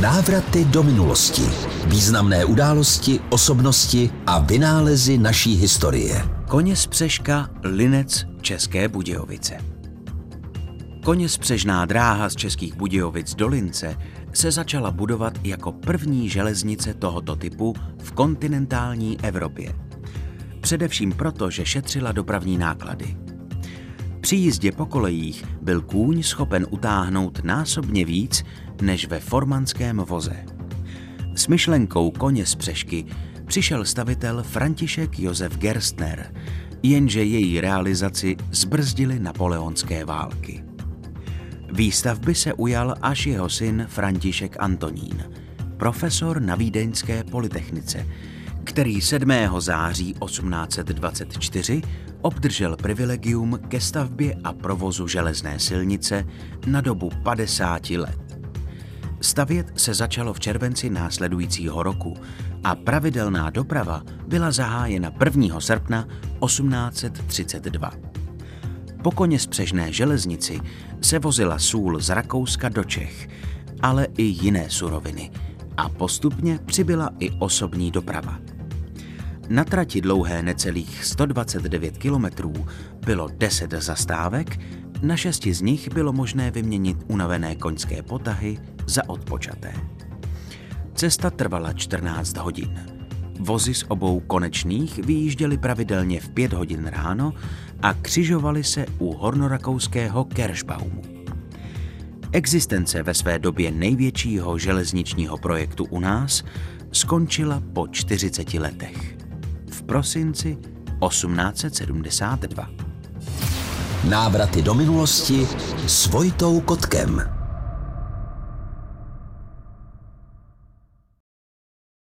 Návraty do minulosti. Významné události, osobnosti a vynálezy naší historie. Koně spřežka Linec České Budějovice. Koně spřežná dráha z Českých Budějovic do Lince se začala budovat jako první železnice tohoto typu v kontinentální Evropě. Především proto, že šetřila dopravní náklady. Při jízdě po kolejích byl kůň schopen utáhnout násobně víc než ve formanském voze. S myšlenkou koně z přešky přišel stavitel František Josef Gerstner, jenže její realizaci zbrzdili napoleonské války. Výstavby se ujal až jeho syn František Antonín, profesor na Vídeňské polytechnice, který 7. září 1824 obdržel privilegium ke stavbě a provozu železné silnice na dobu 50 let. Stavět se začalo v červenci následujícího roku a pravidelná doprava byla zahájena 1. srpna 1832. Po koně spřežné železnici se vozila sůl z Rakouska do Čech, ale i jiné suroviny a postupně přibyla i osobní doprava. Na trati dlouhé necelých 129 kilometrů bylo 10 zastávek, na šesti z nich bylo možné vyměnit unavené koňské potahy za odpočaté. Cesta trvala 14 hodin. Vozy z obou konečných vyjížděly pravidelně v 5 hodin ráno a křižovaly se u hornorakouského Kerschbaumu. Existence ve své době největšího železničního projektu u nás skončila po 40 letech. Prosinci 1872. Návraty do minulosti s Vojtou Kotkem.